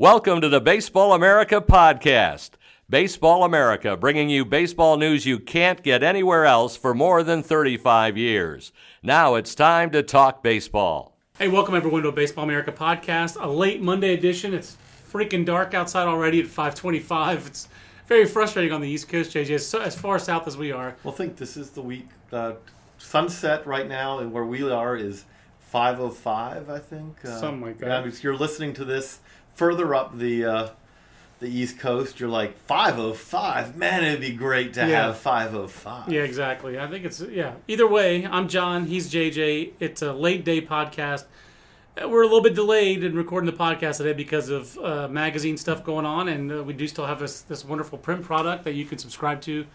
Welcome to the Baseball America podcast. Baseball America, bringing you baseball news you can't get anywhere else for more than 35 years. Now it's time to talk baseball. Hey, welcome everyone to a Baseball America podcast, a late Monday edition. It's freaking dark outside already at 5:25. It's very frustrating on the East Coast, JJ, as, as far south as we are. Well, think this is the week. Uh, sunset right now, and where we are is 5:05, I think. Uh, Something like that. Yeah, if you're listening to this further up the uh, the East Coast, you're like 5:05. Man, it'd be great to Yeah. have 5:05. Yeah, exactly. I think it's yeah. Either way, I'm John. He's JJ. It's a late day podcast. Uh, We're a little bit delayed in recording the podcast today because of uh, magazine stuff going on, and uh, we do still have this this wonderful print product that you can subscribe to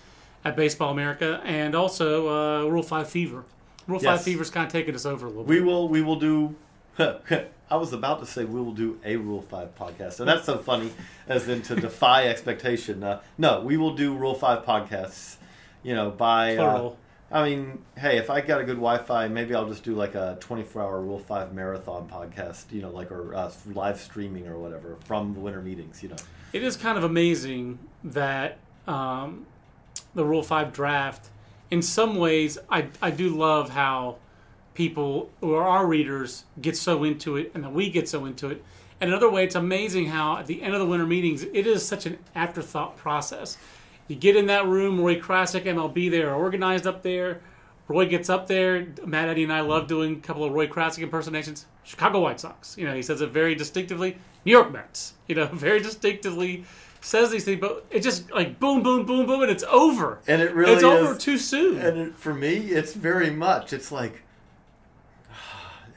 at Baseball America, and also uh, Rule Five Fever. Rule Five Yes. Fever's kind of taking us over a little We bit. will. We will do. I was about to say we will do a Rule Five podcast, and that's so funny, as in to defy expectation. Uh, no, we will do Rule Five podcasts. You know, by. Uh, I mean, hey, if I got a good Wi-Fi, maybe I'll just do like a 24-hour Rule Five marathon podcast. You know, like or uh, live streaming or whatever from the winter meetings. You know. It is kind of amazing that um, the Rule 5 draft, in some ways, I, I do love how people who are our readers get so into it and that we get so into it. And another way, it's amazing how at the end of the winter meetings, it is such an afterthought process. You get in that room, Roy Krasik, MLB, they're organized up there. Roy gets up there. Matt Eddy and I love doing a couple of Roy Krasik impersonations. Chicago White Sox. You know, he says it very distinctively. New York Mets. You know, very distinctively says these things, but it just like boom, boom, boom, boom, and it's over. And it really it's over too soon. And it, for me, it's very much. It's like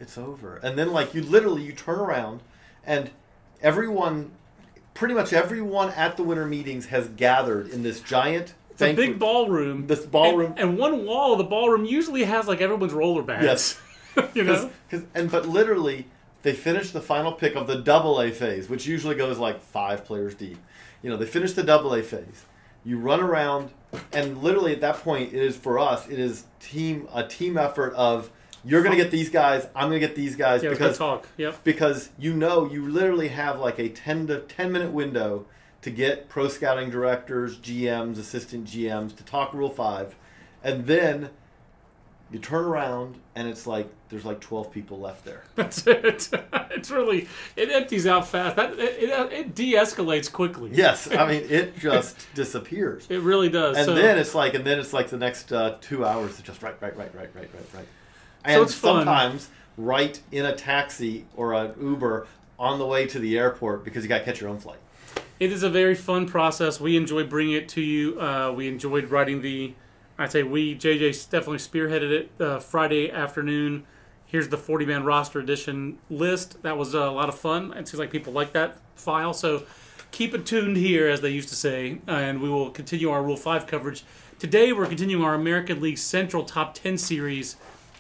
it's over, and then like you literally you turn around, and everyone, pretty much everyone at the winter meetings has gathered in this giant. it's a big ballroom. This ballroom- and, and one wall of the ballroom usually has like everyone's roller bags. Yes. you know. Cause, and but literally, they finish the final pick of the double A phase, which usually goes like five players deep. You know, they finish the double A phase. You run around, and literally at that point, it is for us. It is team a team effort of you're going to get these guys, I'm going to get these guys Yeah, because talk. Yep. because you know you literally have like a 10 to 10 minute window to get pro scouting directors, GMs, assistant GMs to talk Rule 5 and then you turn around and it's like there's like 12 people left there. That's it. It's really it empties out fast. That it, it, it de-escalates quickly. Yes, I mean it just disappears. It really does. And so, then it's like and then it's like the next uh, 2 hours it's just right right right right right right right. And So it's fun. sometimes right in a taxi or an Uber on the way to the airport because you got to catch your own flight. It is a very fun process. We enjoy bringing it to you. Uh, we enjoyed writing the. I'd say we JJ definitely spearheaded it uh, Friday afternoon. Here's the 40 man roster edition list. That was a lot of fun. It seems like people like that file. So keep it tuned here, as they used to say, and we will continue our Rule 5 coverage. Today, we're continuing our American League Central Top 10 series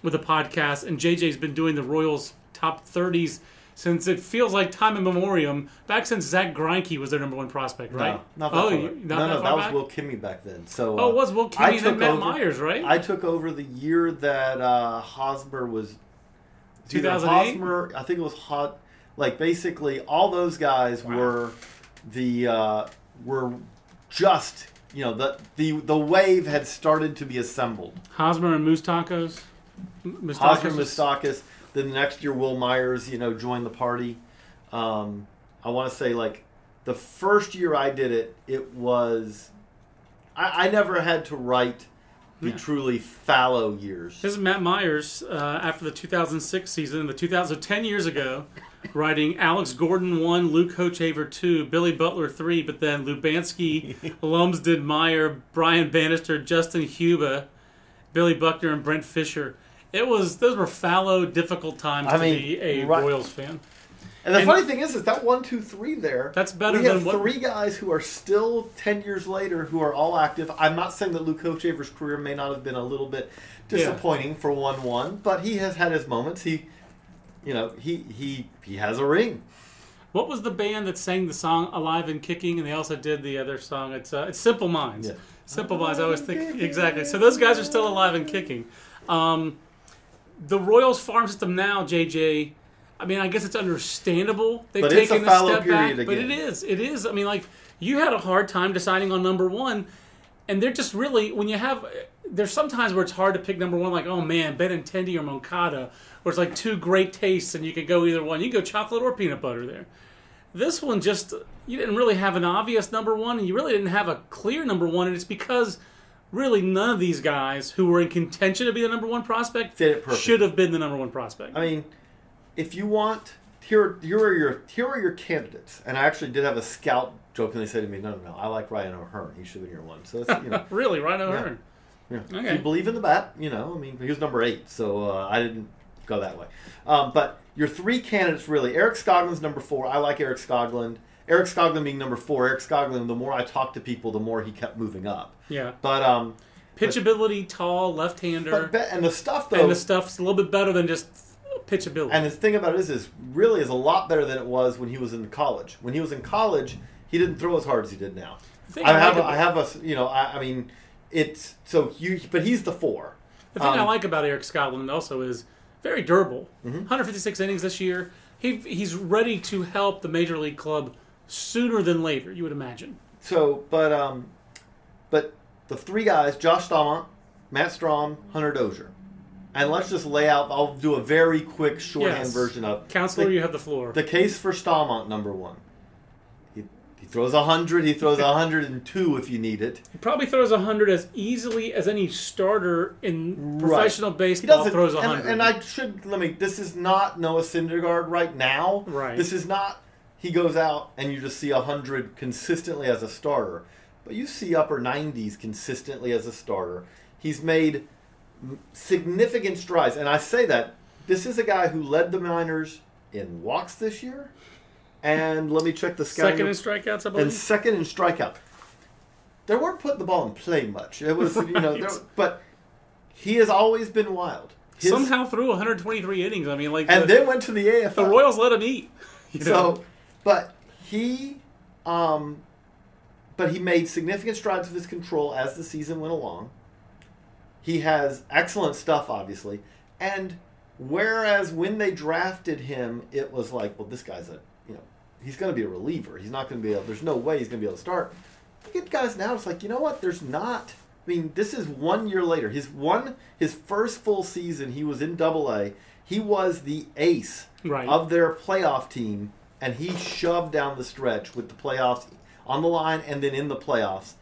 with a podcast, and JJ's been doing the Royals Top 30s since it feels like time immemorial, back since Zack Greinke was their number one prospect, right? No, not that oh, far. you- not no, that no, that back? was Will Kimmey back then. So Oh, uh, it was Will Kimmey and Matt over- Myers, right? I took over the year that uh, Hosmer was. 2008? Hosmer, I think it was hot. Like basically, all those guys were the uh, were just you know the the the wave had started to be assembled. Hosmer and Moustakas. Hosmer Tacos. Then the next year, Wil Myers, you know, joined the party. Um, I want to say like the first year I did it, it was I, I never had to write the Yeah. truly fallow years. This is Matt Myers uh, after the 2006 season, the 2000 10 years ago, writing Alex Gordon one, Luke Hochevar two, Billy Butler three, but then Lubanski, Lumsden Meyer, Brian Bannister, Justin Huber, Billy Buckner, and Brent Fisher. It was those were fallow, difficult times I to mean, be a right- Royals fan. And the And- funny thing is, is that one, two, three there. That's better we have than what- three guys who are still ten years later who are all active. I'm not saying that Luke Hochevar's career may not have been a little bit disappointing for one one, but he has had his moments. He, you know, he he he has a ring. What was the band that sang the song "Alive and Kicking" and they also did the other song? It's uh, it's Simple Minds. Yeah. Simple Minds. I always think exactly. So those guys are still alive and kicking. Um, the Royals farm system now, JJ. I mean, I guess it's understandable they've But it's a taken a, step back, period but it is, it is. I mean, like you had a hard time deciding on number one, and they're just really when you have. There's sometimes where it's hard to pick number one, like oh man, Benintendi or Moncada, where it's like two great tastes and you could go either one. You could go chocolate or peanut butter there. This one just you didn't really have an obvious number one, and you really didn't have a clear number one, and it's because really none of these guys who were in contention to be the number one prospect Fit it perfect. should have been the number one prospect. I mean, if you want, here here are your here are your candidates. And I actually did have a scout jokingly say to me, "No, no, no, I like Ryan O'Hearn. He should have been your one." So that's you know, really, Ryan O'Hearn. yeah. Okay. if you believe in the bat, you know, I mean, he was number eight, so uh, I didn't go that way. Um, but your three candidates really, Eric Skoglund's number four. I like Eric Skoglund. Eric Skoglund being number four. Eric Skoglund, the more I talked to people, the more he kept moving up. Yeah, But um, pitchability, tall, left-hander, but and the stuff though, and the stuff's a little bit better than just pitchability. And the thing about it is, is really is a lot better than it was when he was in college. When he was in college, he didn't throw as hard as he did now. I I have, like a, I have a, you know, I, I mean, it's so you, but he's the four. The thing I Um, like about Eric Skoglund also is very durable. Mm-hmm. 156 innings this year. He he's ready to help the major league club sooner than later. You would imagine. So, but um, but the three guys, Josh Staumont, Matt Strahm, Hunter Dozier, and let's just lay out. I'll do a very quick shorthand Yes. version of Counselor, the, you have the floor. the case for Staumont. Number one, he, he throws hundred. He throws hundred and two if you need it. he probably throws 100 as easily as any starter in Right. professional He baseball doesn't. throws and, 100. and I should let me. This is not Noah Syndergaard right now. Right. This is not. He goes out and you just see hundred consistently as a starter, but you see upper nineties consistently as a starter. He's made significant strides, and I say that this is a guy who led the minors in walks this year, and let me check the scouting Second in strikeouts, I believe. and second in strikeout. They weren't putting the ball in play much. It was, you know, there- but he has always been wild. His- Somehow threw 123 innings. I mean, like and the, then went to the AFL. the Royals let him eat. you know? So, but he, um, but he made significant strides with his control as the season went along. He has excellent stuff, obviously, and whereas when they drafted him, it was like, well, this guy's a, you know, he's going to be a reliever. He's not going to be able. There's no way he's going to be able to start. Look at guys now. It's like you know what? There's not. I mean, this is one year later. His one, his first full season, he was in Double A. He was the ace Right. of their playoff team, and he shoved down the stretch with the playoffs on the line and then in the playoffs.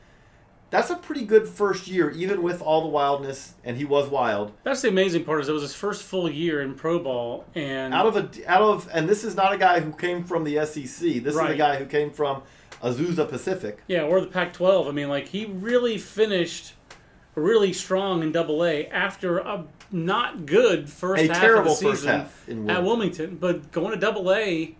That's a pretty good first year, even with all the wildness, and he was wild. That's the amazing part is it was his first full year in pro ball, and Out of a out of, and this is not a guy who came from the SEC. This is a guy who came from Azusa Pacific. Yeah, or the Pac-12. I mean, like he really finished really strong in Double A after a not good first A half terrible of the first season half in at Wilmington. Wilmington. But going to Double A,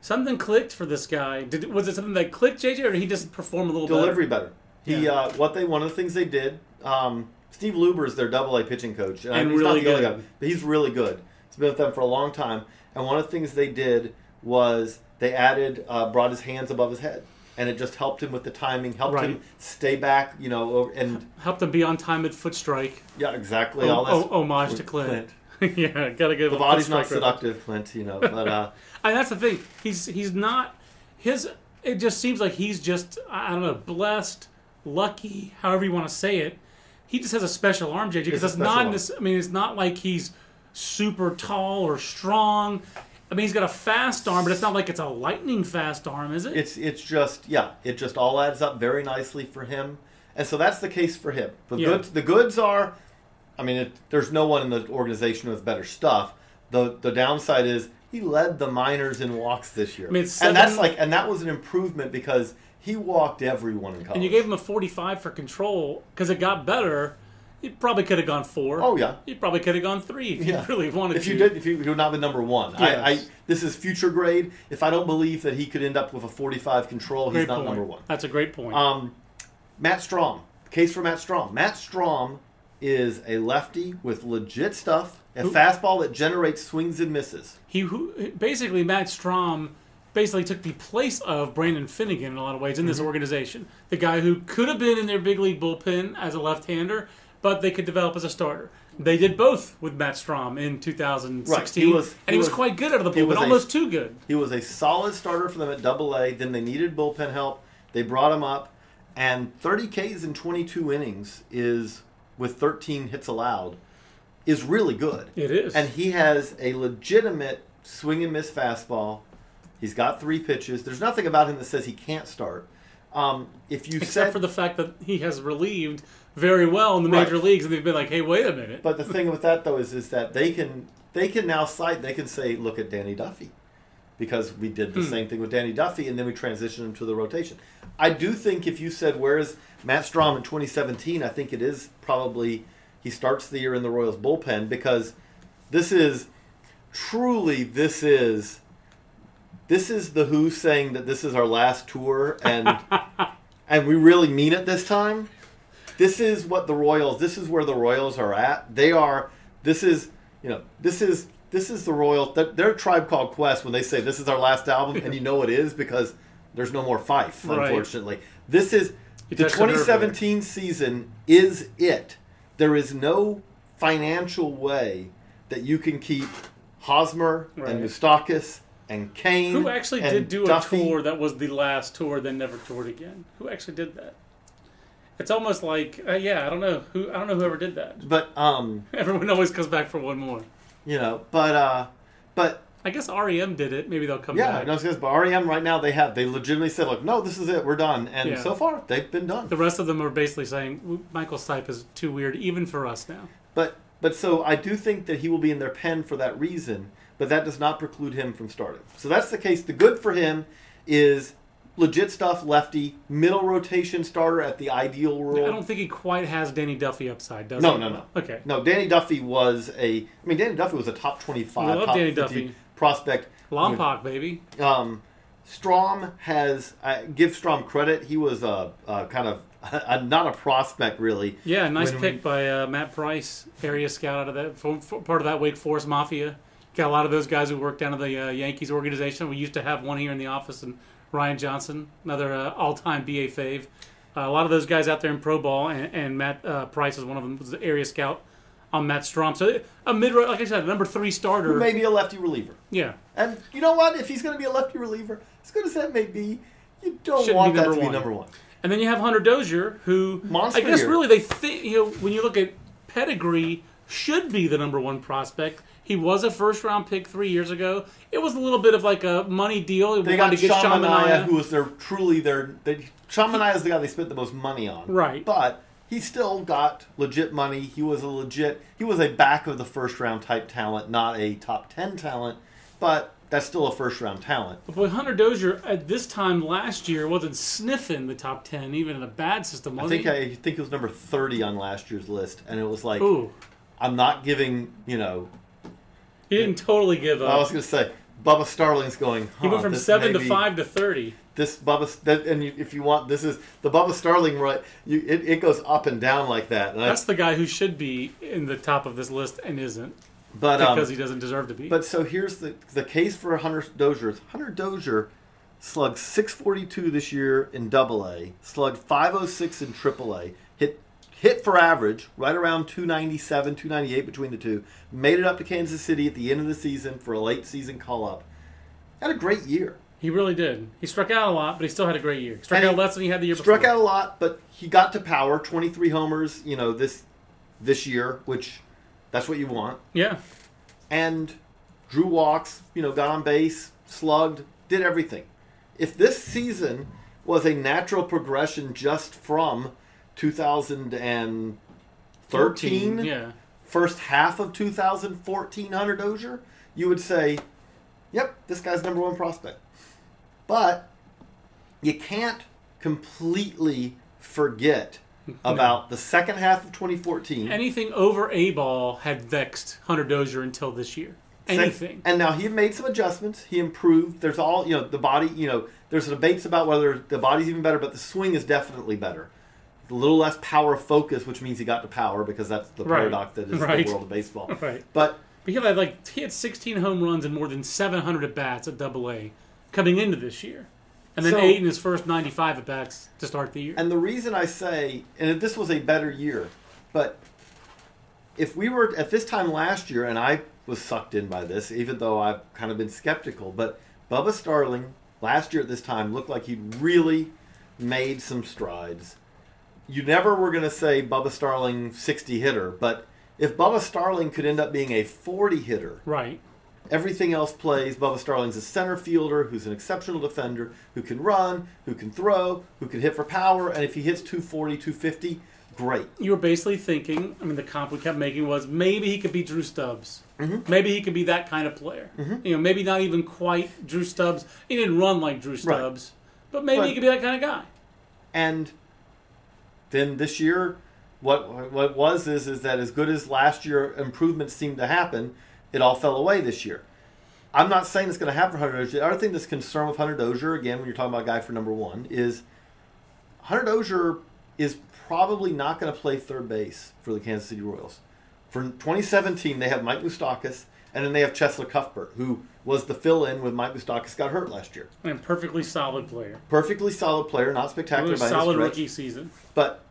something clicked for this guy. Did was it something that clicked, JJ, or did he just perform a little Delivery better? better. He Yeah. uh, what they one of the things they did. Um, Steve Luebber is their Double A pitching coach, And he's really not the only good. guy, but he's really good. He's been with them for a long time, And one of the things they did was they added, uh, brought his hands above his head. And it just helped him with the timing, helped Right. him stay back, you know, and Helped him be on time at foot strike. yeah, exactly. Oh, all that's oh, homage to Clint. yeah, gotta give The a body's foot not reference. seductive, Clint, you know, but uh, And that's the thing. He's he's not his. It just seems like he's just I don't know blessed, lucky, however you want to say it. He just has a special arm, JJ, because It's it's not. This, I mean, it's not like he's super tall or strong. I mean, he's got a fast arm, but it's not like it's a lightning fast arm, is it? it's it's just yeah, it just all adds up very nicely for him, and so that's the case for him. The Yeah. goods the goods are, I mean, it, there's no one in the organization with better stuff. the The downside is he led the minors in walks this year, I mean, it's and that's like and that was an improvement because he walked everyone in college. and you gave him a 45 for control because it got better. He probably could have gone four. Oh, yeah. he probably could have gone three if Yeah. you really wanted to. if to. you did, if you would not been number one, I, I this is future grade. If I don't believe that he could end up with a 45 control, great he's not point. number one. That's a great point. Um, Matt Strahm. Case for Matt Strahm. Matt Strahm is a lefty with legit stuff, a Who- fastball that generates swings and misses. he who basically Matt Strahm basically took the place of Brandon Finnegan in a lot of ways in Mm-hmm. this organization. The guy who could have been in their big league bullpen as a left-hander, but they could develop as a starter. They did both with Matt Strahm in 2016, Right. He was- and he he was, was- quite good out of the bullpen, was a- almost too good. He was a solid starter for them at Double A. Then they needed bullpen help. They brought him up, and 30 Ks in 22 innings is with 13 hits allowed is really good. It is. And he has a legitimate swing and miss fastball. He's got three pitches. There's nothing about him that says he can't start. Um, if you Except said, for the fact that he has relieved very well in the Right. major leagues, and they've been like, "Hey, wait a minute." but the thing with that though is is that they can they can now cite they can say look at Danny Duffy because we did Hmm. the same thing with Danny Duffy and then we transitioned him to the rotation. I do think if you said where's Matt Strahm in 2017, I think it is probably he starts the year in the Royals bullpen because this is truly this is this is the Who saying that this is our last tour and and we really mean it this time. This is what the Royals. This is where the Royals are at. They are. This is you know. This is this is the Royals. They're, tribe called Quest when they say this is our last album, and you know it is because there's no more Phife. Right. Unfortunately, this is You the touched a nerve there. 2017 season. Is it? There is no financial way that you can keep Hosmer Right. and Moustakas and Cain. Who actually did do Duffy. a tour that was the last tour, then never toured again? Who actually did that? It's almost like, uh, yeah, I don't know who. I don't know whoever did that. But um, Everyone always comes back for one more. you know, but uh, but I guess REM did it. Maybe they'll come yeah, back. Yeah, no, but REM right now they have they legitimately said, look, no, this is it, we're done, and Yeah. so far they've been done. The rest of them are basically saying Michael Stipe is too weird, even for us now. But but so I do think that he will be in their pen for that reason, but that does not preclude him from starting. So that's the case. The good for him is legit stuff, lefty, middle rotation starter at the ideal role. I don't think he quite has Danny Duffy upside, does No, he? no, no. Okay. No, Danny Duffy was a. I mean, Danny Duffy was a top twenty-five, We love top Danny 50 Duffy. Prospect. Lompoc, baby. Um, Strahm has. I give Strahm credit. He was a, a kind of a, not a prospect really. Yeah, nice When- pick by uh, Matt Price, area scout out of that, for, for part of that Wake Forest Mafia. Got a lot of those guys who work down at the uh, Yankees organization. We used to have one here in the office, and Ryan Johnson, another uh, all-time BA fave. Uh, a lot of those guys out there in pro ball, and, and Matt uh, Price is one of them. Was the area scout on Matt Strahm. So a mid, like I said, a number three starter. Maybe a lefty reliever. Yeah, And you know what? If he's going to be a lefty reliever, as good as that may be, you don't Shouldn't want be that to be one. number one. And then you have Hunter Dozier, who Monster I guess year. really they think you know when you look at pedigree, should be the number one prospect. He was a first round pick three years ago. It was a little bit of like a money deal. We They got to get Sean Manaea, Shamanaya. who was their truly their. They, Sean Manaea is the guy they spent the most money on. Right. But he still got legit money. He was a legit. He was a back of the first round type talent, not a top ten talent. But that's still a first round talent. But Hunter Dozier at this time last year wasn't sniffing the top ten, even in a bad system. Was I think he? I think he was number thirty on last year's list, and it was like Ooh, I'm not giving. You know, he didn't totally give up. I was going to say Bubba Starling's going. He went from seven to be- five to thirty. This Bubba, that, and you, if you want, this is the Bubba Starling right. You, it, it goes up and down like that. And I, That's the guy who should be in the top of this list and isn't. But um, because he doesn't deserve to be. But so here's the the case for Hunter Dozier. Hunter Dozier slugged 642 this year in Double A, slugged 506 in Triple A, hit hit for average right around 297, 298 between the two. Made it up to Kansas City at the end of the season for a late season call up. Had a great year. He really did. He struck out a lot, but he still had a great year. Struck And out less than he had the year Struck before. out a lot, but he got to power. 23 homers, you know, this this year, which that's what you want. Yeah, and drew walks, you know, got on base, slugged, did everything. If this season was a natural progression just from 2013, Yeah, first half of 2014 Hunter Dozier, you would say, yep, this guy's number one prospect. But you can't completely forget about the second half of 2014. anything over a ball had vexed Hunter Dozier until this year. Anything. And now he made some adjustments. He improved. There's all you know. The body, you know, there's debates about whether the body's even better, but the swing is definitely better. A little less power focus, which means he got to power because that's the Right. paradox that is Right. the world of baseball. Right. But But he had like he had 16 home runs and more than 700 at bats at Double A coming into this year, and then So- eight in his first 95 at bats to start the year. and the reason I say, and this was a better year, but if we were at this time last year, and I was sucked in by this, even though I've kind of been skeptical, but Bubba Starling last year at this time looked like he'd really made some strides. You never were going to say Bubba Starling 60 hitter, but if Bubba Starling could end up being a 40 hitter, right. Everything else plays. Bubba Starling's a center fielder who's an exceptional defender who can run, who can throw, who can hit for power, and if he hits 240, 250, great. You were basically thinking. I mean, the comp we kept making was maybe he could be Drew Stubbs. Mm-hmm. Maybe he could be that kind of player. You know, maybe not even quite Drew Stubbs. He didn't run like Drew Stubbs, but maybe But- he could be that kind of guy. And then this year, what what was is is that as good as last year improvements seemed to happen, it all fell away this year. I'm not saying it's going to happen for Hunter Dozier. The other thing that's concerned with Hunter Dozier, again, when you're talking about a guy for number one, is Hunter Dozier is probably not going to play third base for the Kansas City Royals. For 2017, they have Mike Moustakas, and then they have Cheslor Cuthbert, who was the fill-in when Mike Moustakas got hurt last year. And perfectly solid player. Perfectly solid player, not spectacular by any solid stretch. rookie season. But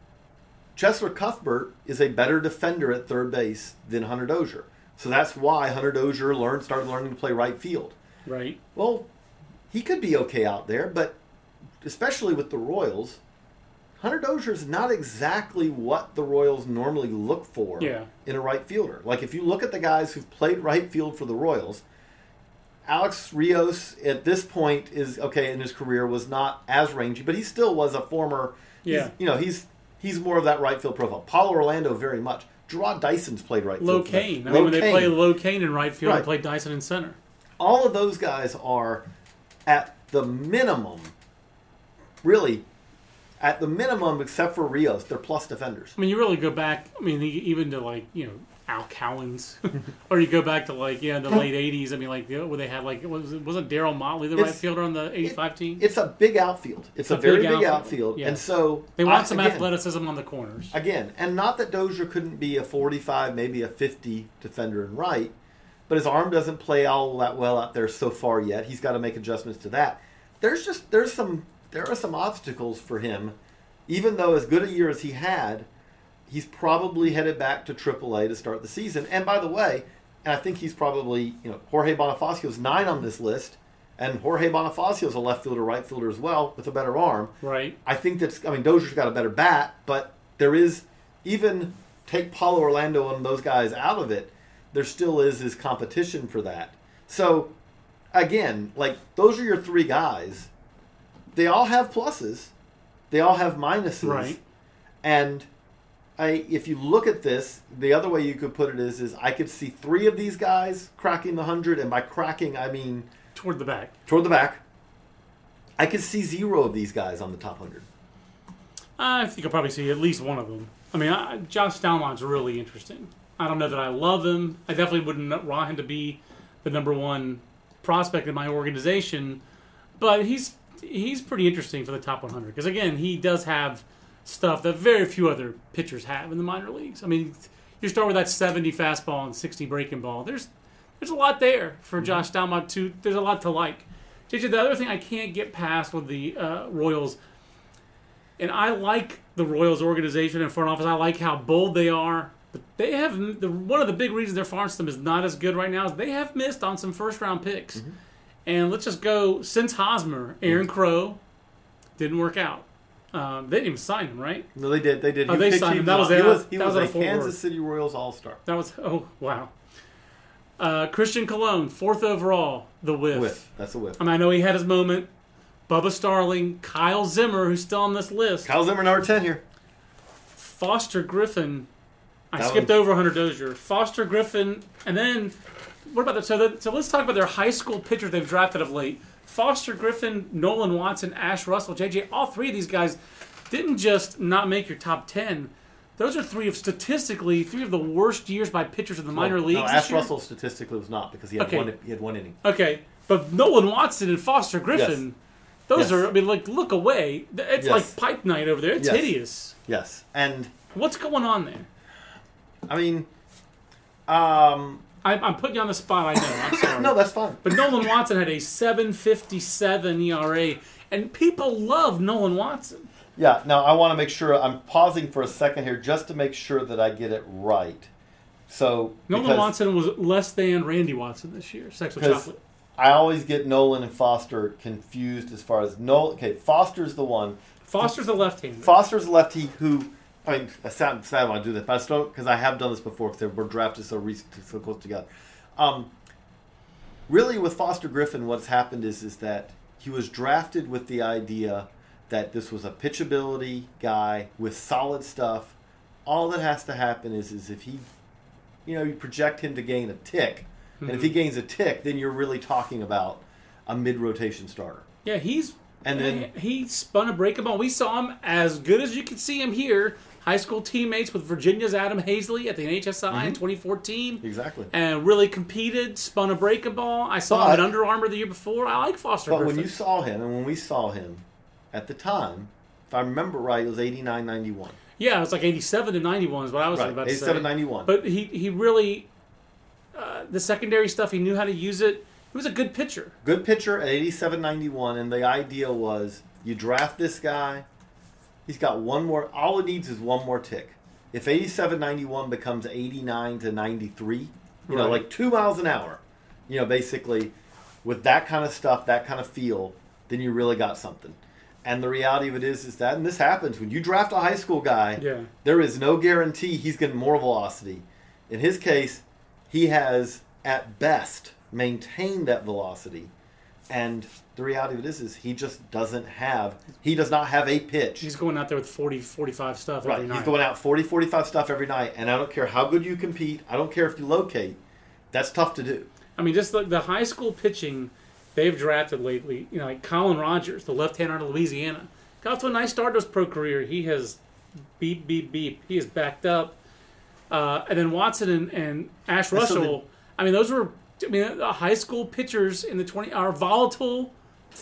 Cheslor Cuthbert is a better defender at third base than Hunter Dozier. So that's why Hunter Dozier learned started learning to play right field. Right. Well, he could be okay out there, but especially with the Royals, Hunter Dozier is not exactly what the Royals normally look for Yeah. in a right fielder. Like if you look at the guys who've played right field for the Royals, Alex Rios at this point is okay in his career was not as rangy, but he still was a former. Yeah. you know he's he's more of that right field profile. Paulo Orlando very much. Jarrod Dyson's played right Low field. Cain. I mean, when they play Lo Cain in right field, Right. they play Dyson in center. all of those guys are at the minimum, really, at the minimum, except for Rios, they're plus defenders. I mean, you really go back. I mean, even to like you know Al Cowens, or you go back to like yeah the late '80s. I mean, like you know, where they had like was wasn't Darryl Motley the right fielder on the '85 team? It's a big outfield. It's, a, a very big big, outfield, outfield, yeah. and so they want I- some again, athleticism on the corners. Again, and not that Dozier couldn't be a 45, maybe a 50 defender in right, but his arm doesn't play all that well out there so far yet. He's got to make adjustments to that. There's just there's some there are some obstacles for him, even though as good a year as he had, he's probably headed back to AAA to start the season. And by the way, and I think he's probably you know Jorge Bonifacio's nine on this list, and Jorge Bonifacio's a left fielder, right fielder as well with a better arm. Right. I think that's. I mean, Dozier's got a better bat, but there is even take Paulo Orlando and those guys out of it. There still is this competition for that. So again, like those are your three guys. They all have pluses. They all have minuses. Right. And I, if you look at this, the other way you could put it is, is I could see three of these guys cracking the hundred, and by cracking I mean Toward the back. toward the back. I could see zero of these guys on the top hundred. I think I'll probably see at least one of them. I mean, I, Josh Staumont's really interesting. I don't know that I love him. I definitely wouldn't want him to be the number one prospect in my organization, but he's he's pretty interesting for the top 100 because again, he does have stuff that very few other pitchers have in the minor leagues. I mean, you start with that 70 fastball and 60 breaking ball. There's there's a lot there for mm-hmm. Josh Staumont to. There's a lot to like. JJ, the other thing I can't get past with the uh, Royals, and I like the Royals organization and front office. I like how bold they are. But they have the, one of the big reasons their farm system is not as good right now is they have missed on some first round picks. Mm-hmm. And let's just go since Hosmer, Aaron mm-hmm. Crow didn't work out. Um, they didn't even sign him, right? No, they did. They did. Oh, He they signed him. That was he was, he That was, was a a Kansas. City Royals All Star. That was oh wow. Uh, Christian Colon, fourth overall, the whiff. Whiff. That's a whiff. I mean, I know he had his moment. Bubba Starling, Kyle Zimmer, who's still on this list. Kyle Zimmer, number ten here. Foster Griffin. I That skipped one- over Hunter Dozier. Foster Griffin, and then what about the so? The, so let's talk about their high school pitchers they've drafted of late. Foster Griffin, Nolan Watson, Ash Russell, JJ. All three of these guys didn't just not make your top ten. Those are three of statistically three of the worst years by pitchers in the minor No, leagues. No, Ash year. Russell statistically was not because he had Okay. one. He had one inning. Okay, but Nolan Watson and Foster Griffin, those Yes. are. I mean, like, look away. It's Yes. like pipe night over there. It's Yes. hideous. Yes, and What's going on there? I mean, um, I, I'm putting you on the spot. I know. I'm sorry. no, that's fine. But Nolan Watson had a 7.57 ERA, and people love Nolan Watson. Yeah. Now I want to make sure I'm pausing for a second here just to make sure that I get it right. So Nolan because Watson was less than Randy Watson this year. Sex with Because- chocolate. I always get Nolan and Foster confused as far as Nolan. Okay, Foster's the one. Foster's the left-hander. Foster's a lefty who. I mean, I sad, sad when I do this, but I still because I have done this before because we're drafted so recent, so close together. Um, really, with Foster Griffin, what's happened is is that he was drafted with the idea that this was a pitchability guy with solid stuff. All that has to happen is is if he, you know, you project him to gain a tick, and if he gains a tick, then you're really talking about a mid rotation starter. yeah, he's And then- he spun a breaking ball. We saw him as good as you could see him here. High school teammates with Virginia's Adam Haseley at the NHSI Mm-hmm. in 2014. Exactly. and really competed, spun a breaking ball. I saw him at Under Armour the year before. I like Foster But Griffin. when you saw him, and when we saw him at the time, if I remember right, it was 89 91. yeah, it was like 87 to 91 is what I was Right, about to say. 87 91. But he, he really, uh, the secondary stuff, he knew how to use it. He was a good pitcher. Good pitcher at 87 91, and the idea was you draft this guy, he's got one more, all it needs is one more tick. If 87 91 becomes 89 to 93, you know, like two miles an hour, you know, basically with that kind of stuff, that kind of feel, then you really got something. And the reality of it is, is that, and this happens when you draft a high school guy, Yeah. there is no guarantee he's getting more velocity. In his case, he has at best maintained that velocity, and the reality of it is, is he just doesn't have. He does not have a pitch. He's going out there with 40, 45 stuff right. every night. He's going out 40, 45 stuff every night, and I don't care how good you compete. I don't care if you locate. That's tough to do. I mean, just like the high school pitching they've drafted lately, you know, like Colin Rodgers, the left-hander out of Louisiana, got off to a nice start to his pro career. He has beep, beep, beep. He is backed up. Uh, and then Watson and, and Ash so Russell, I mean, those were, I mean, high school pitchers in the 20 are volatile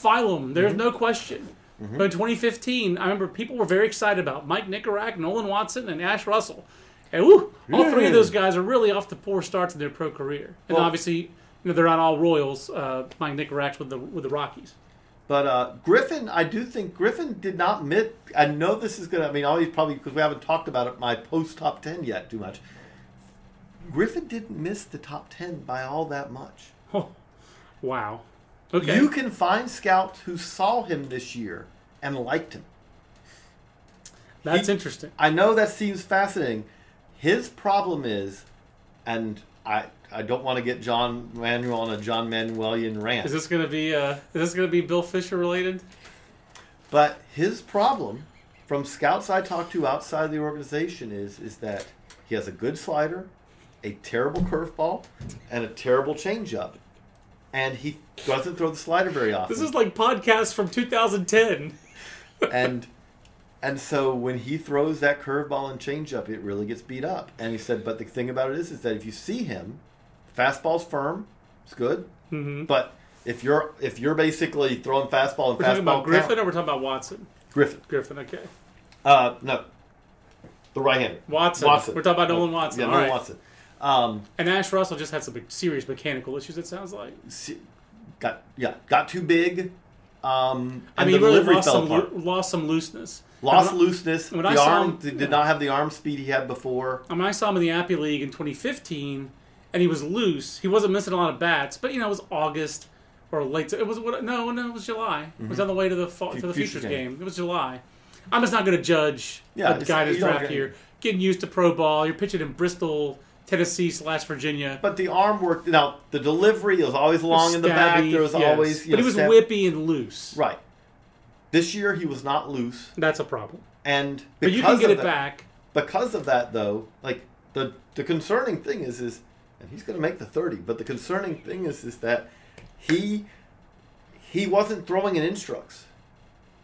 phylum. There's Mm-hmm. no question. But in 2015, I remember people were very excited about Mike Nikorak, Nolan Watson, and Ash Russell. And woo, all three of those guys are really off the poor starts in their pro career. And Well- obviously, you know, they're not all Royals. Uh, Mike Nikorak's with the with the Rockies. But uh, Griffin, I do think Griffin did not miss. I know this is gonna. I mean, always probably because we haven't talked about it. My post top ten yet too much. Griffin didn't miss the top ten by all that much. Oh, wow. Okay. You can find scouts who saw him this year and liked him. That's he- interesting. I know that seems fascinating. His problem is, and I I don't want to get John Manuel on a John Manuelian rant. Is this going to be uh, is this going to be Bill Fisher related? But his problem, from scouts I talked to outside the organization, is is that he has a good slider, a terrible curveball, and a terrible changeup, and he doesn't throw the slider very often. This is like podcast from 2010. and and so when he throws that curveball and changeup, it really gets beat up. And he said, but the thing about it is, is that if you see him, fastball's firm, it's good. Mm-hmm. But if you're if you're basically throwing fastball and We're talking fastball about Griffin, count- or we're talking about Watson. Griffin. Griffin. Okay. Uh, no. the right-hander. Watson. Watson. We're talking about Nolan Watson. Yeah, All Nolan right. Watson. Um, And Ash Russell just had some serious mechanical issues. It sounds like. got yeah, got too big. Um, I mean, really lost some loo- lost some looseness. Lost when looseness. when the I saw arm him- did yeah. not have the arm speed he had before. I mean, I saw him in the Appy League in 2015, and he was loose. He wasn't missing a lot of bats, but you know, it was August or late. It was what? No, no, it was July. It was on the way to the fall, to the Futures Futures game. game. It was July. I'm just not going to judge Yeah, a guy that's draft here. Getting used to pro ball. You're pitching in Bristol, Tennessee slash Virginia. But the arm worked. Now the delivery was always long in the back. There was yes. always, you but know, he was stab- whippy and loose. Right. This year he was not loose, That's a problem. and But because you can get it that, back. Because of that, though, like the the concerning thing is is, and he's going to make the thirty. But the concerning thing is is that he he wasn't throwing in instructs.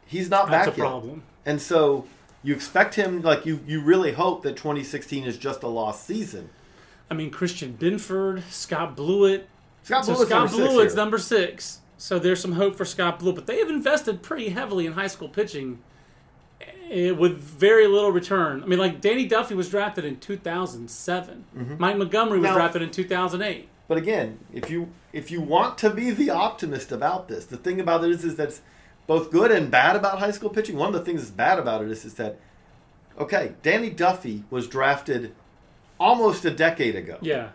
He's not That's back a yet. problem. And so you expect him like you you really hope that 2016 is just a lost season. I mean, Christian Binford, Scott Blewett. Scott so Blewett's Scott number six Blewett's here. number six. So there's some hope for Scott Blewett, but they have invested pretty heavily in high school pitching eh, with very little return. I mean, like Danny Duffy was drafted in 2007. Mike Montgomery was Mm-hmm. Now- drafted in 2008. But again, if you if you want to be the optimist about this, the thing about it is is that's both good and bad about high school pitching. One of the things that's bad about it is is that okay, Danny Duffy was drafted almost a decade ago. Yeah,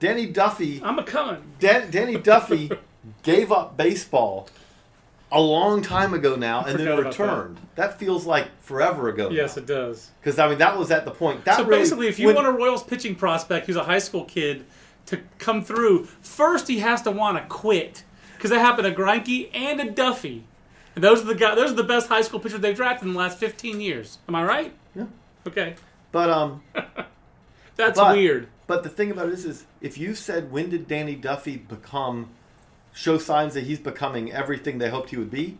Danny Duffy I'm a coming. Dan, Danny Duffy gave up baseball a long time ago now and then about that. returned. That. feels like forever ago. Yes, it does. Because I mean that was at the point. That So really- basically, if you when- want a Royals pitching prospect who's a high school kid to come through, first he has to want to quit because that happened to Greinke and to Duffy. And those are the guys. Those are the best high school pitchers they've drafted in the last 15 years. Am I right? Yeah. Okay, but um that's But- weird. But the thing about it is, is if you said when did Danny Duffy become show signs that he's becoming everything they hoped he would be,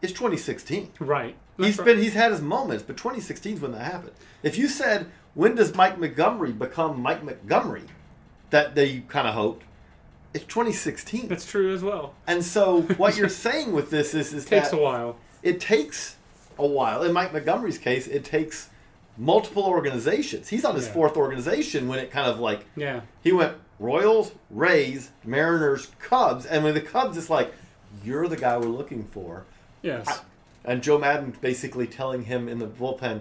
it's 2016. Right. He's That's right. been he's had his moments, but 2016 is when that happened. If you said when does Mike Montgomery become Mike Montgomery, that they kind of hoped, it's 2016. That's true as well. and so what you're saying with this is is Takes that a while. it takes a while. In Mike Montgomery's case, it takes multiple organizations. He's on his Yeah. fourth organization when it kind of like Yeah. he went Royals, Rays, Mariners, Cubs, and when the Cubs, it's like you're the guy we're looking for. Yes. And Joe Maddon basically telling him in the bullpen,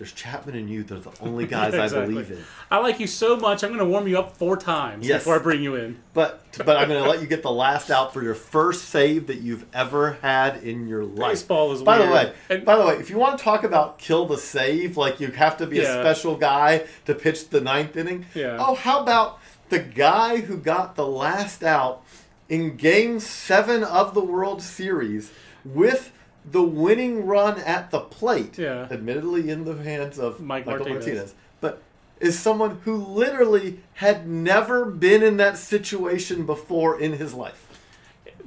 "There's Chapman and you. They're the only guys I Exactly. believe in." I like you so much. I'm going to warm you up four times Yes. before I bring you in. But but I'm going to let you get the last out for your first save that you've ever had in your life. Baseball is by the way. And- by the way, if you want to talk about kill the save, like you have to be Yeah. a special guy to pitch the ninth inning. Yeah. Oh, how about the guy who got the last out in Game Seven of the World Series with the winning run at the plate? Yeah. Admittedly, in the hands of Mike Michael Martinez. Martinez but is someone who literally had never been in that situation before in his life.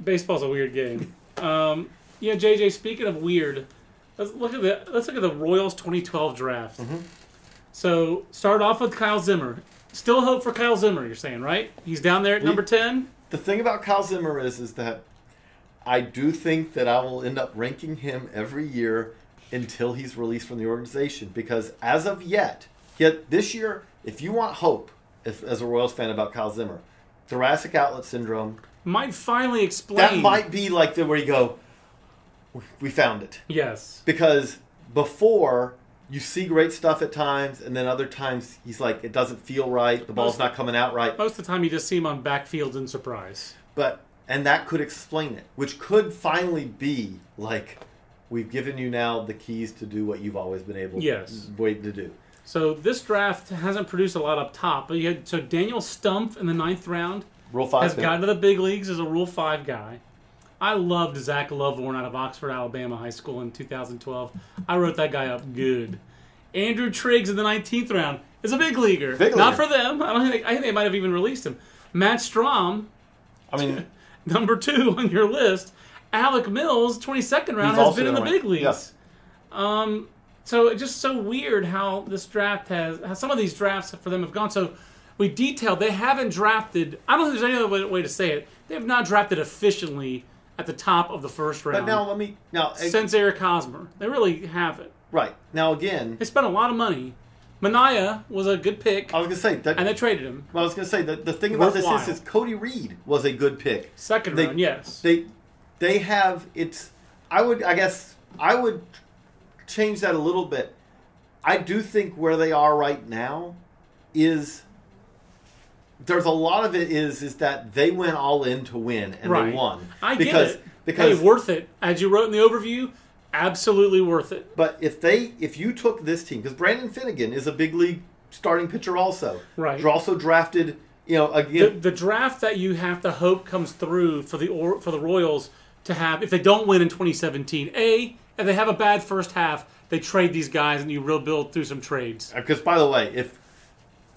Baseball's a weird game. Um, yeah, JJ. Speaking of weird, let's look at the let's look at the Royals 2012 draft. Mm-hmm. So start off with Kyle Zimmer. Still hope for Kyle Zimmer. You're saying right? He's down there at We- number 10. The thing about Kyle Zimmer is, is that I do think that I will end up ranking him every year until he's released from the organization because as of yet, yet this year, if you want hope, if, as a Royals fan about Kyle Zimmer, thoracic outlet syndrome, Might finally explain. that might be like the where you go, "We- we found it. Yes. because before you see great stuff at times and then other times he's like it doesn't feel right the ball's not coming out right Most of the time, you just see him on backfields in surprise. but and that could explain it which could finally be like we've given you now the keys to do what you've always been able Yes. waiting to do So this draft hasn't produced a lot up top, but you had so Daniel Stumpf in the ninth round rule five has gotten to the big leagues as a Rule Five guy. I loved Zach Lovvorn out of Oxford, Alabama High School in 2012. I wrote that guy up good. Andrew Triggs in the 19th round is a big leaguer. Big leaguer. Not for them. I don't think I think they might have even released him. Matt Strahm, i mean number two on your list. Alec Mills, 22nd round, He's has been in the big leagues. Um, so it's just so weird how this draft has, how some of these drafts for them have gone. So we detailed they haven't drafted. I don't think there's any other way, way to say it. They have not drafted efficiently at the top of the first round but now let me now since Eric Hosmer. They really haven't. right now again They spent a lot of money. Manaea was a good pick, I was gonna say that. and they traded him. well, I was gonna say that the thing about this is, is Cody Reed was a good pick. Second They- round, yes. They they have it's. I would I guess I would change that a little bit. I do think where they are right now is there's a lot of it is is that they went all in to win and right. they won I because get it. because hey, worth it. As you wrote in the overview, absolutely worth it. But if they, if you took this team, because Brandon Finnegan is a big league starting pitcher, also, Right. You're also drafted, you know, The, again, the draft that you have to hope comes through for the or, for the Royals to have if they don't win in 2017. A, and they have a bad first half, they trade these guys and you rebuild through some trades. Uh, because by the way, if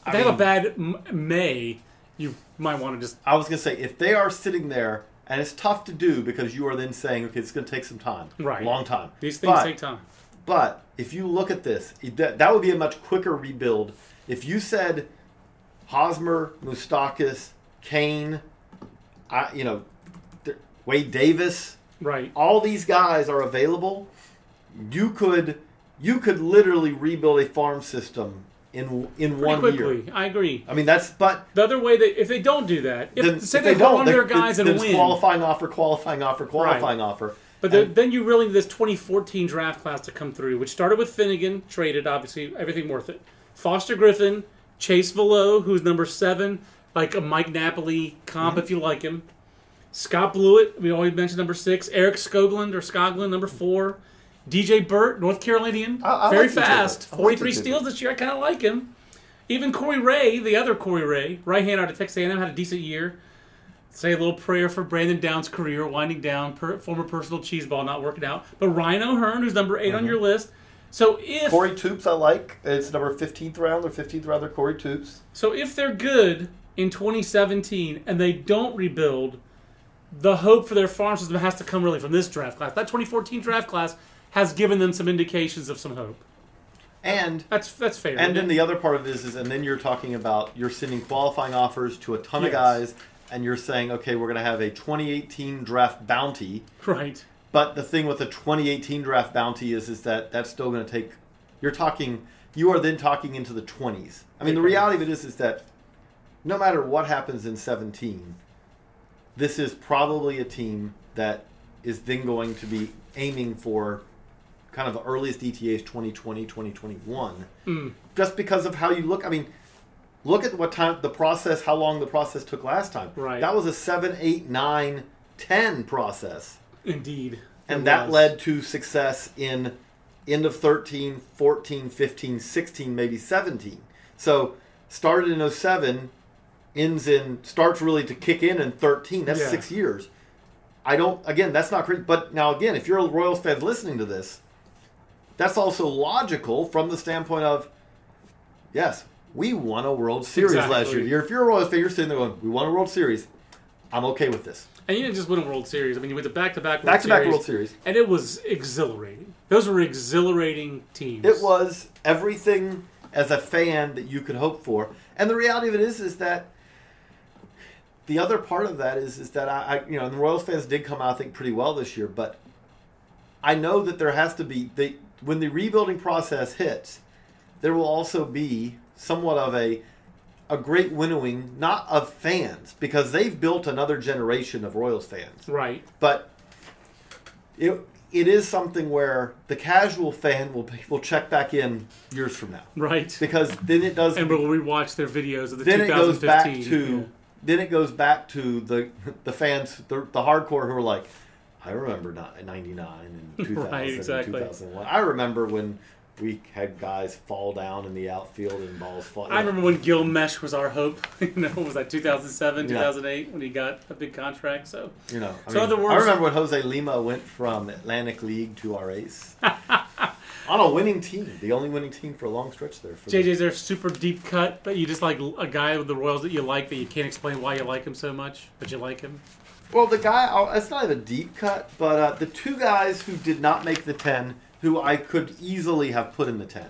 If they have a bad m- May, you might want to just I was gonna say, if they are sitting there, and it's tough to do because you are then saying, okay, it's gonna take some time, Right. long time. these things But- take time. But if you look at this, that, that would be a much quicker rebuild. If you said Hosmer, Moustakas, Cain, I, you know, Wade Davis, Right. all these guys are available, you could you could literally rebuild a farm system in in Pretty one quickly. year. I agree. I mean that's but The other way that if they don't do that, if then, say if they, they don't their guys and win, qualifying offer, qualifying offer, qualifying offer. But the, then you really need this 2014 draft class to come through, which started with Finnegan, traded, obviously, everything worth it. Foster Griffin, Chase Vallot, who's number seven, like a Mike Napoli comp Mm-hmm. if you like him. Scott Blewett, we always mentioned number six. Eric Skoglund or Skoglund, number four. DJ Burt, North Carolinian, I- I very like fast. I like 43 DJ steals this year. I kind of like him. Even Corey Ray, the other Corey Ray, right hand out of Texas A&M, had a decent year. Say a little prayer for Brandon Downes's career, winding down, per, former personal cheese ball not working out. But Ryan O'Hearn, who's number 8 on your list. So if Mm-hmm. Corey Toops, I like. It's number fifteenth round or fifteenth rounder. Corey Toops. so if they're good in 2017 and they don't rebuild, the hope for their farm system has to come really from this draft class. That 2014 draft class has given them some indications of some hope. And That's that's fair. and then the other part of this is, and then you're talking about you're sending qualifying offers to a ton of guys, and you're saying, okay, we're going to have a 2018 draft bounty. right. But the thing with the 2018 draft bounty is, is that that's still going to take. You're talking. You are then talking into the 20s. I mean, the reality of it is, is that no matter what happens in 17, this is probably a team that is then going to be aiming for kind of the earliest ETAs 2020, 2021. Hmm. Just because of how you look. I mean, look at what time the process, how long the process took last time. Right. That was a 7, 8, 9, 10 process Indeed. and that was. led to success in end of 13 14 15 16 maybe 17 so started in 07 ends in starts really to kick in in 13 that's Yeah. six years i don't again that's not crazy. but now again if you're a royals fan listening to this that's also logical from the standpoint of yes we won a world series last year if you're a royals fan you're sitting there going we won a world series i'm okay with this And you didn't just win a World Series. I mean, you went to back-to-back World back-to-back Series, world series and it was exhilarating. Those were exhilarating teams. It was everything as a fan that you could hope for. And the reality of it is, is that the other part of that is, is that I, I you know, and the Royals fans did come out, I think, pretty well this year. But I know that there has to be they when the rebuilding process hits, there will also be somewhat of a a great winnowing, not of fans, because they've built another generation of Royals fans right. but it it is something where the casual fan will will check back in years from now Right. because then it does and we'll rewatch their videos of the then it goes back to yeah. then it goes back to the the fans the, the hardcore who are like I remember not 99 and 2000 Right, exactly. and 2001 I remember when we had guys fall down in the outfield and balls fall I remember when Gil Meche was our hope. you know, was that 2007, Yeah. 2008 when he got a big contract? So You know, I, So mean, other I remember when Jose Lima went from Atlantic League to our ace on a winning team, the only winning team for a long stretch there. For JJ's their super deep cut, but you just like a guy with the Royals that you like that you can't explain why you like him so much, but you like him. Well, the guy, oh, it's not even a deep cut, but uh, the two guys who did not make the 10, who I could easily have put in the 10.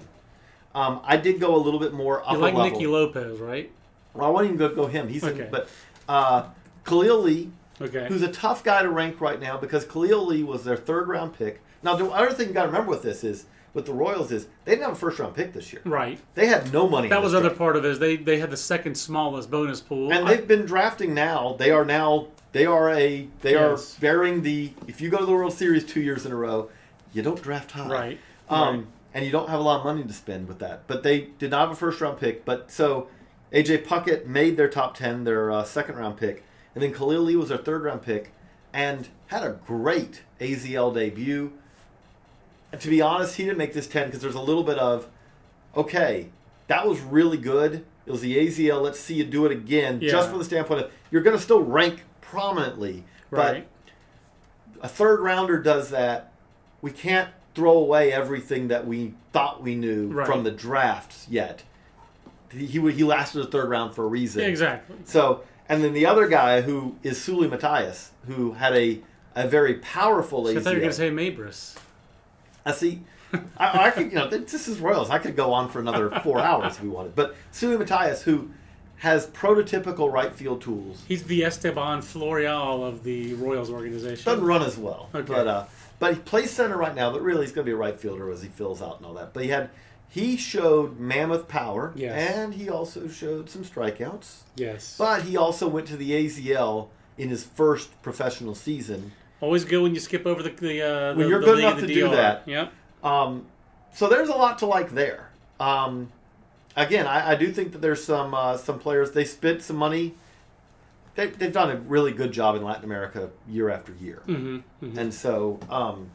Um, I did go a little bit more upper You like level. Nicky Lopez, right? well, I wouldn't even go, go him. He's Okay. in, but uh, Khalil Lee, Okay. who's a tough guy to rank right now because Khalil Lee was their third round pick Now, the other thing you got to remember with this is with the Royals is they didn't have a first round pick this year. Right. They had no money. That was other draft. part of it. Is they they had the second smallest bonus pool. And I- they've been drafting now. They are now. They are a. They Yes. are bearing the. If you go to the World Series two years in a row, you don't draft high. Right. Um, Right. And you don't have a lot of money to spend with that. But they did not have a first round pick. But so AJ Puckett made their top ten, their uh, second round pick, and then Khalil Lee was their third round pick, and had a great AZL debut. And to be honest, he didn't make this ten because there's a little bit of, okay, that was really good. It was the AZL. Let's see you do it again, Yeah. just from the standpoint of you're going to still rank prominently, right. but a third rounder does that. We can't throw away everything that we thought we knew Right. from the drafts yet. He, he he lasted a third round for a reason. exactly. So, and then the other guy who is Seuly Matias, who had a a very powerful So I thought you were going to say Meibrys. I see. I, I could, you know, this is Royals. I could go on for another four hours if we wanted. But Seuly Matias, who has prototypical right field tools, He's the Esteban Florial of the Royals organization. doesn't run as well. Okay. But uh, but he plays center right now. But really, he's going to be a right fielder as he fills out and all that. But he had he showed mammoth power, Yes. and he also showed some strikeouts. Yes. But he also went to the AZL in his first professional season. Always good when you skip over the the, uh, When the, you're the good league enough to do DR. that. Yep. Um, so there's a lot to like there. Um, again, I, I do think that there's some uh, some players they spent some money. They, they've done a really good job in Latin America year after year, Mm-hmm. and so um,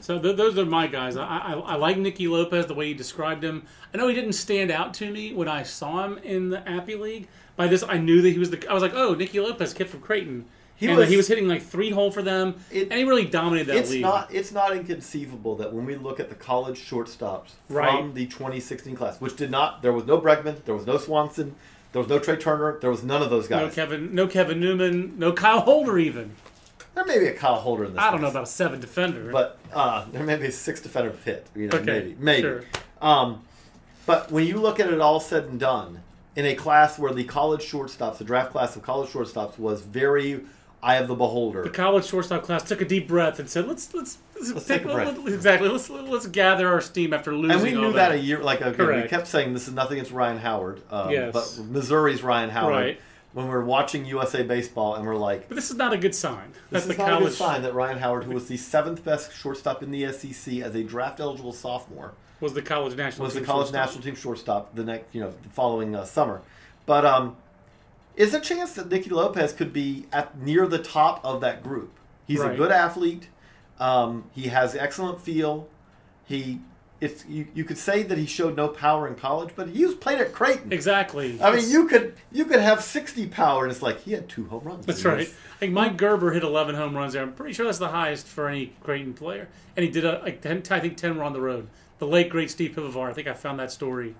So th- those are my guys. I, I, I like Nicky Lopez the way you described him. I know he didn't stand out to me when I saw him in the Appy League. By this, I knew that he was the. I was like, oh, Nicky Lopez, kid from Creighton. He and was- he was hitting like three hole for them, It- and he really dominated that it's league. not it's not inconceivable that when we look at the college shortstops Right. from the 2016 class, which did not there was no Bregman, there was no Swanson, there was no Trea Turner, there was none of those guys. no. Kevin, no Kevin Newman, no Kyle Holder even. there may be a Kyle Holder in this. I don't know about a seven defender, but uh, there may be a six defender hit. You know, Okay, maybe, maybe. sure. Um, but when you look at it all said and done, in a class where the college shortstops, the draft class of college shortstops, was very eye of the beholder. the college shortstop class took a deep breath and said, "Let's let's, let's, Let's take a breath. let- exactly let's let's gather our steam after losing." and we knew that a year, like again, we kept saying this is nothing against Ryan Howard, um, Yes. but Missouri's Ryan Howard. Right. When we're watching USA baseball and we're like, But this is not a good sign. this is the not a college. good sign that Ryan Howard, who was the seventh best shortstop in the SEC as a draft eligible sophomore, was the college national was the college shortstop. national team shortstop the next, you know, the following uh, summer. But um, is a chance that Nicky Lopez could be at near the top of that group. He's a good athlete. Um, he has excellent feel. He, it's you, you could say that he showed no power in college, but he was played at Creighton. Exactly. I mean, you could you could have sixty power, and it's like he had two home runs. That's right. I think Mike Gerber hit 11 home runs there. I'm pretty sure that's the highest for any Creighton player. And he did a, like 10, I think 10 were on the road. The late great Steve Pivovar. I think I found that story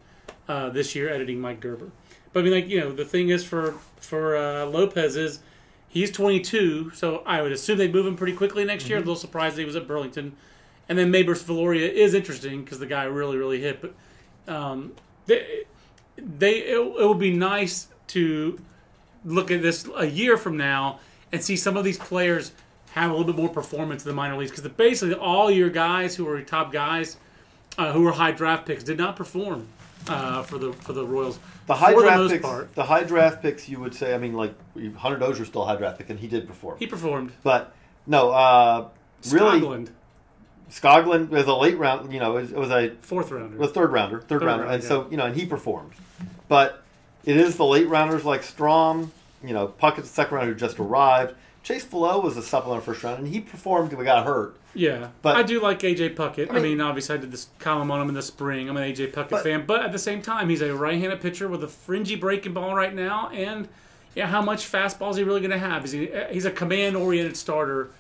uh, this year editing Mike Gerber. But I mean, like you know, the thing is for for uh, Lopez is he's 22, so I would assume they move him pretty quickly next Mm-hmm. year. A little surprised that he was at Burlington. And then Meibrys Viloria is interesting because the guy really really hit. But um, they, they it, it would be nice to look at this a year from now and see some of these players have a little bit more performance in the minor leagues because basically all your guys who are top guys uh, who are high draft picks did not perform uh, for the for the Royals. The high for draft the picks, part, the high draft picks, you would say. I mean, like Hunter Dozier's still high draft pick, and he did perform. he performed. but no, uh, really, Scotland, Skoglund was a late round. You know, it was, it was a fourth rounder. a third rounder, third, Third rounder, rounder, and so you know, and he performed. But it is the late rounders like Strahm, you know, Puckett's second rounder who just arrived. Chase Flo was a supplemental first round, and he performed. We got hurt. yeah, but- I do like AJ Puckett. I I mean, mean- obviously, I did this column on him in the spring. I'm an AJ Puckett But- fan, but at the same time, he's a right-handed pitcher with a fringy breaking ball right now, and yeah, how much fastball is he really going to have? Is he? He's a command-oriented starter.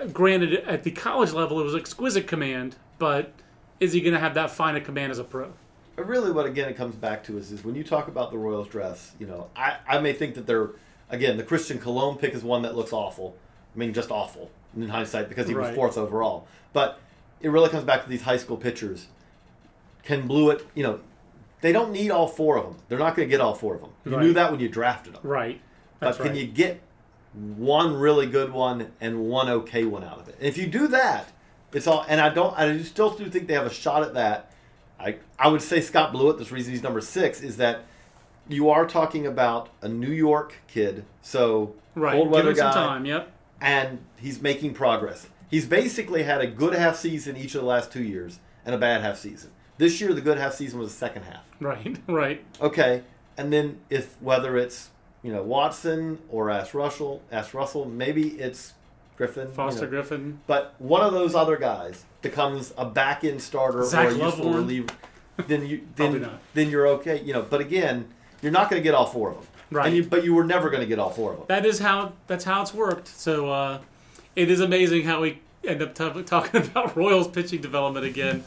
Uh, Granted, at the college level, it was exquisite command, but is he going to have that fine a command as a pro? Really, what again it comes back to is, is when you talk about the Royals dress, you know, I, I may think that they're again the Christian Colon pick is one that looks awful. I mean, just awful in hindsight because he was fourth overall. But it really comes back to these high school pitchers. Can Blewett, you know, they don't need all four of them. They're not going to get all four of them. You Right. knew that when you drafted them. Right. But can right. you get one really good one and one okay one out of it? And if you do that, It's all, and I don't. I still do think they have a shot at that. I I would say Scott Blewett. This reason he's number six is that you are talking about a New York kid, so Right. cold weather guy, time. Yep. and he's making progress. He's basically had a good half season each of the last two years and a bad half season. This year, the good half season was the second half. Right. Right. Okay, and then if whether it's you know Watson or Ashe Russell, Ashe Russell, maybe it's Griffin, you Foster know. Griffin. But one of those other guys becomes a back end starter Zach or a useful reliever, then you then then you're okay. You know, but again, you're not going to get all four of them. Right. And you, but you were never going to get all four of them. That is how that's how it's worked. So uh, it is amazing how we end up t- talking about Royals pitching development again.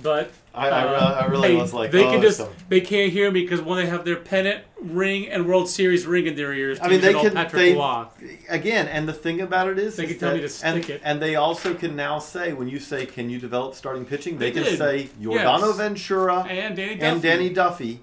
But I- I uh, I really hey, was like, they oh, can just so- they can't hear me because when they have their pennant ring and World Series ring in their ears. I mean, they using all can. Patrick They, Roy. again, and the thing about it is, They is can tell that- me to and, stick it. and they also can now say when you say, "Can you develop starting pitching?" They, They can did. say Yordano Yes. Ventura And Danny Duffy. and Danny Duffy,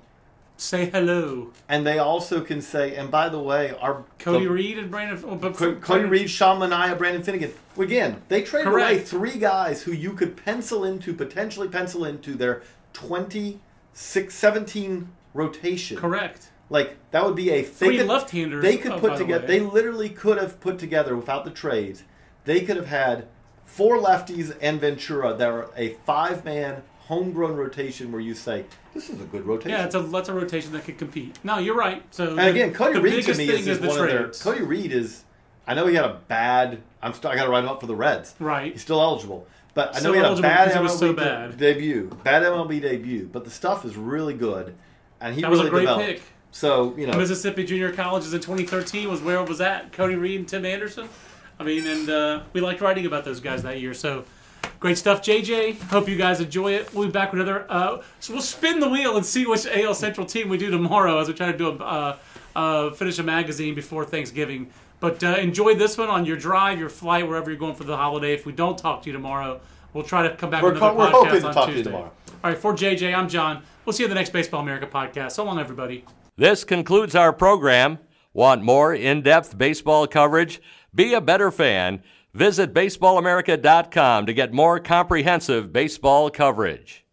Say hello, and they also can say, "And by the way, our Cody the- Reed and Brandon. oh, but Co- Cody Reed, Sean Manaea, Brandon Finnegan. Again, they traded away three guys who you could pencil into, potentially pencil into their 26, 17 rotation. Correct. Like that would be a Three they could- left-handers, They could oh, put by the together. They literally could have put together without the trades. They could have had four lefties and Ventura that are a five-man homegrown rotation where you say this is a good rotation. Yeah, it's a that's a rotation that could compete. No, you're right. So And again, Cody Reed to me is, is the one of their. Cody Reed is. I know he had a bad. I'm. Still, I got to write him up for the Reds. Right. He's still eligible, but I know Still he had a bad MLB was so de- bad. debut. Bad MLB debut, but the stuff is really good, and he That was a great developed. pick. So you know, Mississippi Junior Colleges in 2013 was where it was at. Cody Reed and Tim Anderson. I mean, and uh, we liked writing about those guys that year. So great stuff, JJ. Hope you guys enjoy it. We'll be back with another. Uh, so we'll spin the wheel and see which AL Central team we do tomorrow as we try to do a uh, uh, finish a magazine before Thanksgiving. But uh, enjoy this one on your drive, your flight, wherever you're going for the holiday. If we don't talk to you tomorrow, we'll try to come back We're with another co- we're podcast hoping to on talk to you Tuesday. tomorrow. All right, for JJ, I'm John. We'll see you in the next Baseball America podcast. So long, everybody. This concludes our program. Want more in depth baseball coverage? Be a better fan. Visit baseballamerica.com to get more comprehensive baseball coverage.